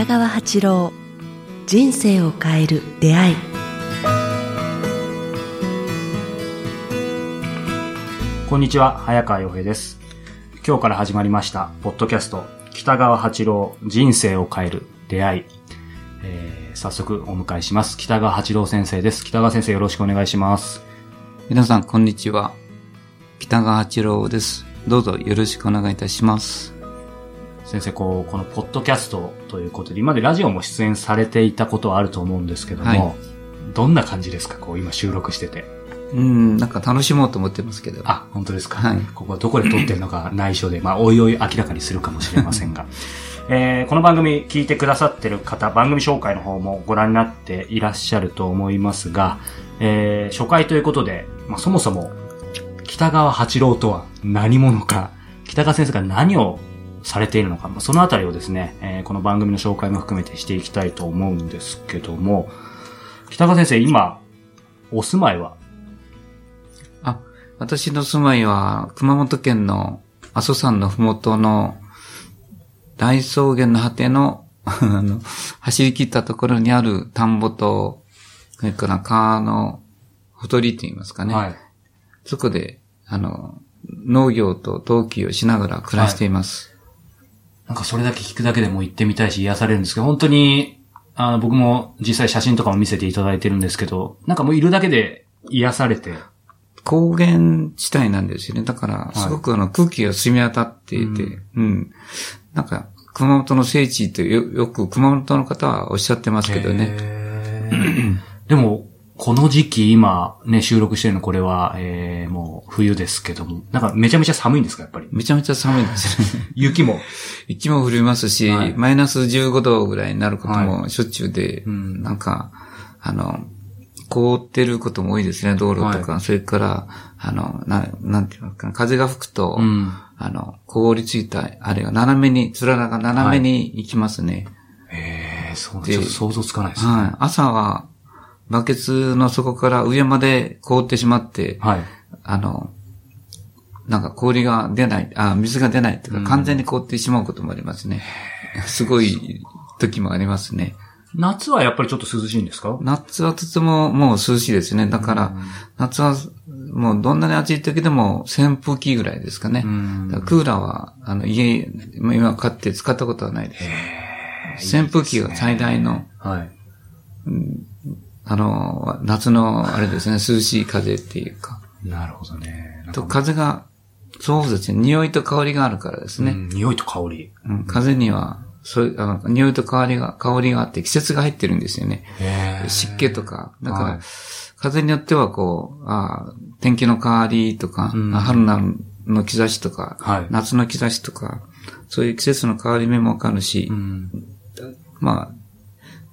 北川八郎人生を変える出会い。こんにちは早川洋平です。今日から始まりましたポッドキャスト北川八郎人生を変える出会い、えー、早速お迎えします。北川八郎先生です。北川先生よろしくお願いします。皆さんこんにちは。北川八郎です。どうぞよろしくお願いいたします先生、こう、このポッドキャストということで、今までラジオも出演されていたことはあると思うんですけども、はい、どんな感じですか？こう、今収録してて。うん、なんか楽しもうと思ってますけど。あ、本当ですか？はい。ここはどこで撮ってるのか内緒で、まあ、おいおい明らかにするかもしれませんが。えー、この番組聞いてくださってる方、番組紹介の方もご覧になっていらっしゃると思いますが、えー、初回ということで、まあ、そもそも、北川八郎とは何者か、北川先生が何をされているのか、そのあたりをですね、えー、この番組の紹介も含めてしていきたいと思うんですけども、北川先生、今、お住まいは？あ、私の住まいは、熊本県の阿蘇山のふもとの大草原の果ての あの、走り切ったところにある田んぼと、それから川のほとりって言いますかね。はい。そこで、あの、農業と陶器をしながら暮らしています。なんかそれだけ聞くだけでも行ってみたいし癒されるんですけど、本当に、あの、僕も実際写真とかも見せていただいてるんですけど、なんかもういるだけで癒されて。高原地帯なんですよね。だから、すごくあの空気が澄み渡っていて、うん、うん。なんか、熊本の聖地ってよよく熊本の方はおっしゃってますけどね。でも、この時期、今、ね、収録してるのこれは、えー、もう冬ですけども、なんかめちゃめちゃ寒いんですか、やっぱり？めちゃめちゃ寒いですね。雪も。雪も降りますし、はい、マイナス15度ぐらいになることもしょっちゅうで、はい、うん、なんか、あの、凍ってることも多いですね、道路とか。はい、それから、あの、な、なんていうのかな、風が吹くと、うん、あの、凍りついた、あれが斜めに、つららが斜めに行きますね。へえー、そう、ちょっと想像つかないですね。はい。朝は、バケツの底から上まで凍ってしまって、はい。あの、なんか氷が出ない、あ、水が出ないというか、完全に凍ってしまうこともありますね。すごい時もありますね。夏はやっぱりちょっと涼しいんですか？夏はとてももう涼しいですね。だから、夏はもうどんなに暑い時でも扇風機ぐらいですかね。かクーラーは、あの、家、今買って使ったことはないです。扇風機が最大の、はい。あの、夏の、あれですね、涼しい風っていうか。なるほどね。と、風が、そうですね、匂いと香りがあるからですね。うん、匂いと香り。うん、風には、そういう、あの、匂いと香りが、香りがあって季節が入ってるんですよね。湿気とか。だから、はい、風によってはこう、あ天気の変わりとか、うん、春の兆しとか、はい、夏の兆しとか、そういう季節の変わり目もわかるし、うん、まあ、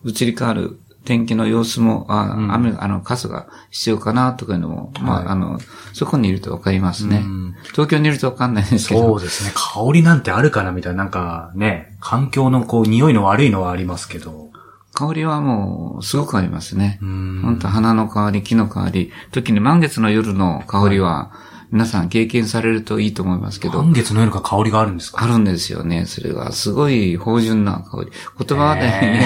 移り変わる天気の様子も、あ、うん、雨、あの、傘が必要かなとかいうのも、まあ、あの、そこにいるとわかりますね、うん。東京にいるとわかんないですけど。そうですね。香りなんてあるかなみたいな、なんかね、環境のこう、匂いの悪いのはありますけど。香りはもう、すごくありますね。本当花の香り、木の香り、時に満月の夜の香りは、はい皆さん経験されるといいと思いますけど。満月の夜か香りがあるんですか？あるんですよね。それがすごい芳醇な香り。言葉で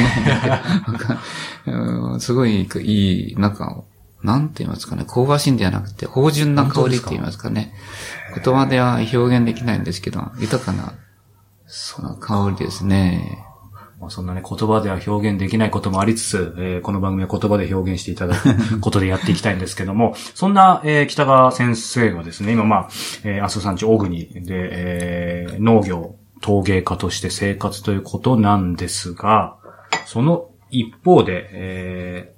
すごいいい、なんか、なんて言いますかね。香ばしいんではなくて、芳醇な香りって言いますかね。言葉では表現できないんですけど、豊かな、その香りですね。まあ、そんなね、言葉では表現できないこともありつつ、えー、この番組は言葉で表現していただく ことでやっていきたいんですけども、そんな、えー、北川先生がですね、今まあ、えー、阿蘇山地小国で、えー、農業、陶芸家として生活ということなんですが、その一方で、え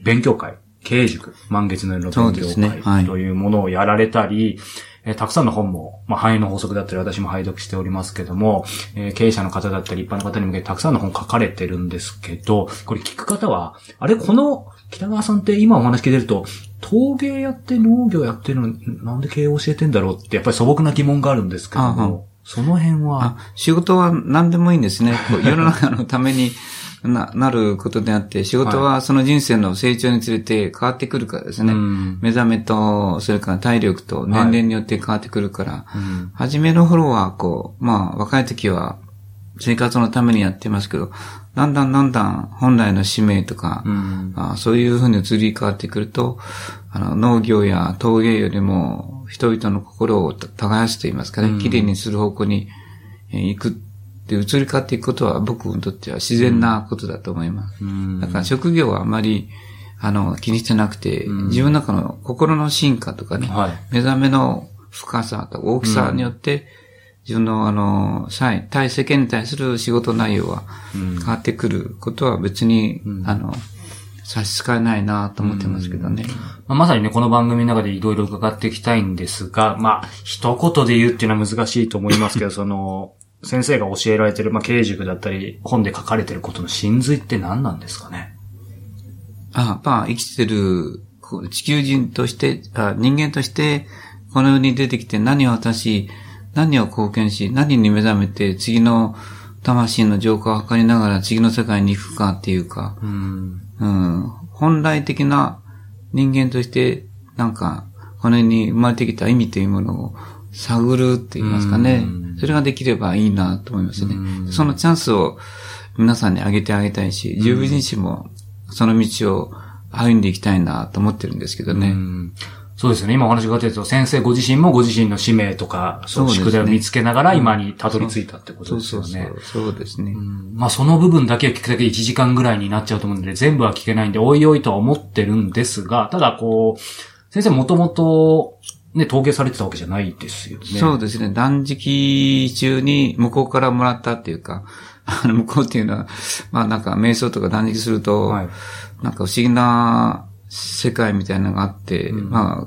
ー、勉強会、経営塾、満月の夜の勉強会というものをやられたり、えー、たくさんの本も、まあ、範囲の法則だったり私も拝読しておりますけども、えー、経営者の方だったり一般の方に向けてたくさんの本書かれてるんですけど、これ聞く方は、あれ、この北川さんって今お話聞いてると、陶芸やって農業やってるのになんで経営を教えてんだろうってやっぱり素朴な疑問があるんですけども、その辺は？仕事は何でもいいんですね。世の中のためにな、なることであって、仕事はその人生の成長につれて変わってくるからですね。はい、目覚めと、それから体力と年齢によって変わってくるから、はい、初めの頃は、こう、まあ、若い時は、生活のためにやってますけど、だんだんだんだん本来の使命とか、うん。あそういうふうに移り変わってくると、あの農業や陶芸よりも人々の心を耕すと言いますかね、綺麗にする方向にえー行くって移り変わっていくことは僕にとっては自然なことだと思います。うんだから職業はあまりあの気にしてなくて、うん自分の中の心の進化とかね、はい。目覚めの深さと大きさによって、自分のあの、際、対世間に対する仕事内容はうん変わってくることは別に、うんあの、差し支えないなと思ってますけどね。まあまさにね、この番組の中でいろいろ伺っていきたいんですが、まあ、一言で言うっていうのは難しいと思いますけど、その、先生が教えられてる、まあ、経塾だったり、本で書かれてることの真髄って何なんですかね？あまあ、生きてる、地球人としてあ、人間として、この世に出てきて何を渡し、何を貢献し、何に目覚めて、次の魂の浄化を図りながら次の世界に行くかっていうか、うん。うん、本来的な人間として、なんか、この世に生まれてきた意味というものを探るって言いますかねうん。それができればいいなと思いますねうん。そのチャンスを皆さんにあげてあげたいし、自分自身もその道を歩んでいきたいなと思ってるんですけどうね。んそうですよね。今お話伺ってると、先生ご自身もご自身の使命とか、そうそうですね宿題を見つけながら今にたどり着いたってことですよね。そうですね。うんまあその部分だけを聞くだけ1時間ぐらいになっちゃうと思うので、全部は聞けないんで、おいおいとは思ってるんですが、ただこう、先生もともと、ね、陶芸されてたわけじゃないですよね。そうですね。断食中に向こうからもらったっていうか、あの、向こうっていうのは、まあなんか瞑想とか断食すると、はい。なんか不思議な世界みたいなのがあって、うんまあ、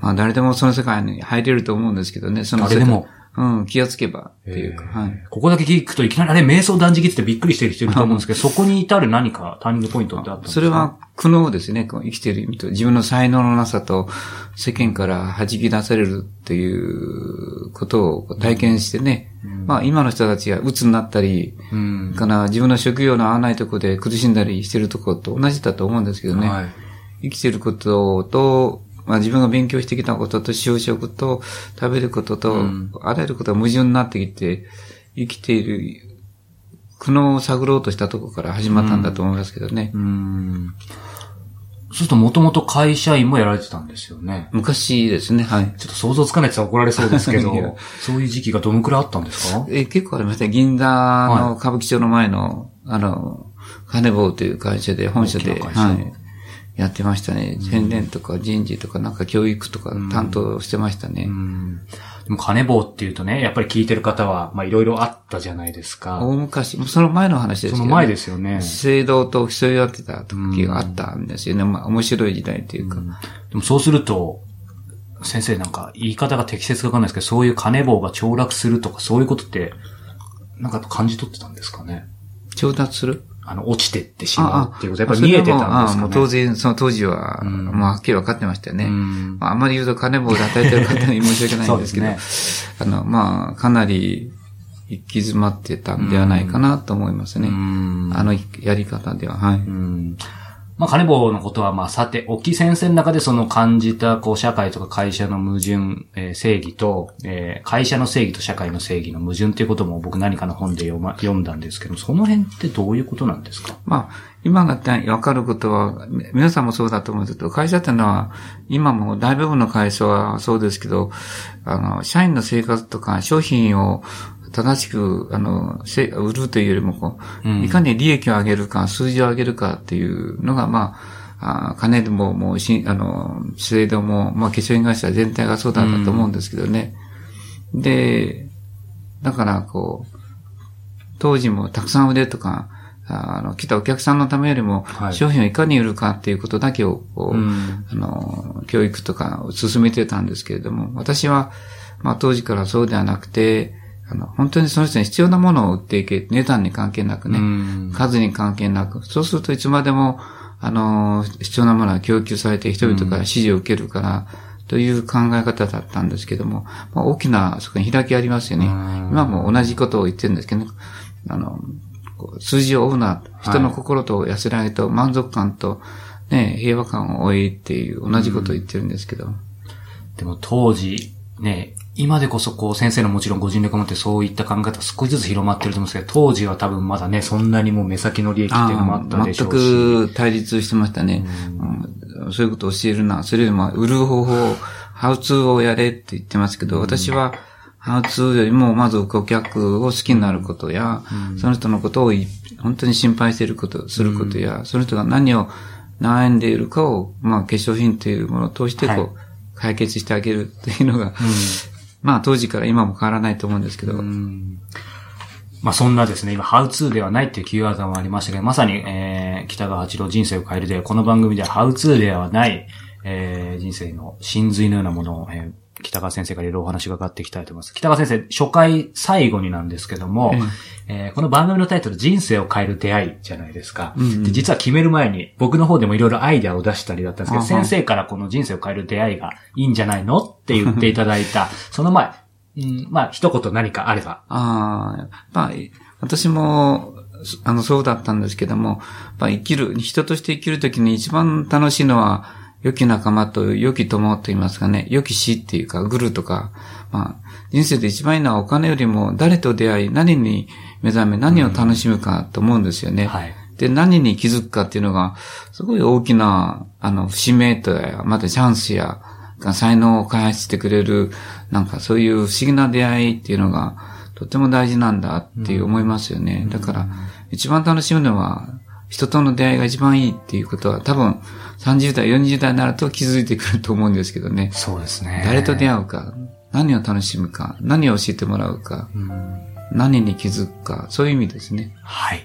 まあ誰でもその世界に入れると思うんですけどね、その誰でも。うん、気をつけばっていうか、えーはい。ここだけ聞くといきなり、あれ、瞑想断食ってびっくりしてる人いると思うんですけど、そこに至る何かターニングポイントってあったんですか？それは苦悩ですね。こう生きている意味と、自分の才能のなさと世間から弾き出されるっていうことを体験してね。まあ今の人たちが鬱になったり、うん。かな自分の職業の合わないところで苦しんだりしてるところと同じだと思うんですけどね。はい。生きてることと、まあ自分が勉強してきたことと就職と食べることと、うんあらゆることが矛盾になってきて、生きている苦悩を探ろうとしたところから始まったんだと思いますけどね。うん。そうすると、もともと会社員もやられてたんですよね。昔ですね、はい。ちょっと想像つかないって言ったら怒られそうですけど、そういう時期がどのくらいあったんですか？え結構ありましたね。銀座の歌舞伎町の前の、あの、金棒という会社で、本社で、はい。やってましたね。宣伝とか人事とか、なんか教育とか担当してましたね。うん。でも、金棒っていうとね、やっぱり聞いてる方は、まあ、いろいろあったじゃないですか。大昔、その前の話ですけど、ね。その前ですよね。制度と競い合ってた時があったんですよね。まあ、面白い時代というか。でもそうすると、先生なんか言い方が適切かわかんないですけど、そういう金棒が凋落するとか、そういうことって、なんか感じ取ってたんですかね？調達する？あの、落ちてってしまうっていうこと、やっぱり見えてたんですかね。当然、その当時は、うん。もうはっきり分かってましたよね。うん。まあ、あんまり言うと金棒で与えてる方に申し訳ないんですけど、そうであの、まあ、かなり行き詰まってたんではないかなと思いますね。うん。あのやり方では、はい。まあ、金棒のことは、まあ、さて、沖先生の中でその感じた、こう、社会とか会社の矛盾、えー正義と、えー会社の正義と社会の正義の矛盾っていうことも僕何かの本で読,、ま、読んだんですけど、その辺ってどういうことなんですか？まあ、今だって分かることは、皆さんもそうだと思うんですけど、会社ってのは、今も大部分の会社はそうですけど、あの、社員の生活とか商品を正しく、あの、せ売るというよりもこう、うん。いかに利益を上げるか、数字を上げるかっていうのが、まあ、あ金でも、もうし、あの、制度も、まあ、化粧品会社全体がそうだったと思うんですけどね。で、だから、こう、当時もたくさん売れとか、あの、来たお客さんのためよりもは、い。商品をいかに売るかっていうことだけを、こう、うん。あの、教育とかを進めてたんですけれども、私は、まあ当時からそうではなくて、あの、本当にその人に必要なものを売っていけ、値段に関係なくね、うん数に関係なく、そうするといつまでも、あの、必要なものは供給されて人々から支持を受けるから、という考え方だったんですけども、まあ、大きな、そこに開きありますよね。うん今も同じことを言ってるんですけどね。あの、数字を追うな、人の心と安らぎと満足感と、ね、平和感を追いっていう同じことを言ってるんですけど。でも当時、ね、今でこそこう先生のもちろんご尽力を持ってそういった考え方少しずつ広まってると思うんですけど、当時は多分まだね、そんなにもう目先の利益っていうのもあったでしょうし。全く対立してましたね。うん、そういうことを教えるな。それよりも売る方法、ハウツーをやれって言ってますけど、私は、ハウツーよりも、まず顧客を好きになることや、うん、その人のことを本当に心配していること、することや、うん、その人が何を悩んでいるかを、まあ、化粧品というものを通して、こう、はい、解決してあげるっていうのが、まあ当時から今も変わらないと思うんですけど。まあそんなですね、今、ハウツーではないっていうキーワードもありましたけど、まさに、えー、北川八郎人生を変えるで、この番組ではハウツーではない、えー、人生の真髄のようなものを、えー、北川先生からいろいろお話がかっていきたいと思います。北川先生、初回最後になんですけども、うん、えー、この番組のタイトル、人生を変える出会いじゃないですか。うんうん、で実は決める前に、僕の方でもいろいろアイデアを出したりだったんですけど、先生からこの人生を変える出会いがいいんじゃないのって言っていただいた、その前、うん、まあ、一言何かあれば。ああ、まあ、私も、あの、そうだったんですけども、まあ、生きる、人として生きるときに一番楽しいのは、良き仲間と良き友と言いますかね、良き死っていうか、グルとか、まあ、人生で一番いいのはお金よりも誰と出会い、何に目覚め、何を楽しむかと思うんですよね。うん、はい。で、何に気づくかっていうのが、すごい大きな、あの、節目とや、またチャンスや、才能を開発してくれる、なんかそういう不思議な出会いっていうのが、とても大事なんだっていう思いますよね。うん、だから、一番楽しむのは、人との出会いが一番いいっていうことは多分30代、40代になると気づいてくると思うんですけどね。そうですね。誰と出会うか、何を楽しむか、何を教えてもらうか、うん、何に気づくか、そういう意味ですね。はい。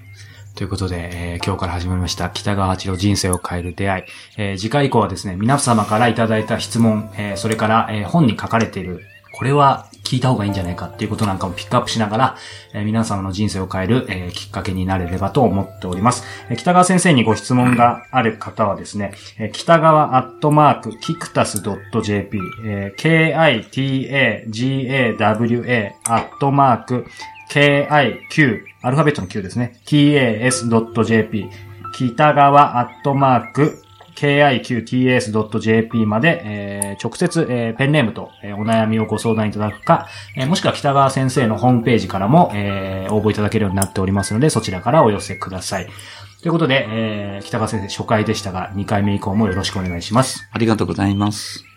ということで、えー、今日から始まりました北川八郎人生を変える出会い。えー、次回以降はですね、皆様からいただいた質問、えー、それから、えー、本に書かれているこれは聞いた方がいいんじゃないかっていうことなんかもピックアップしながら、えー、皆様の人生を変える、えー、きっかけになれればと思っております。えー、北川先生にご質問がある方はですね、えー、北川アットマークキクタス .jp、えー、k-i-t-a-g-a-w-a アットマーク k-i-q アルファベットの q ですね。tas.jp 北川アットマーク kiqts.jp まで、えー、直接、えー、ペンネームと、えー、お悩みをご相談いただくか、えー、もしくは北川先生のホームページからも、えー、応募いただけるようになっておりますので、そちらからお寄せください。ということで、えー、北川先生初回でしたが、2回目以降もよろしくお願いします。ありがとうございます。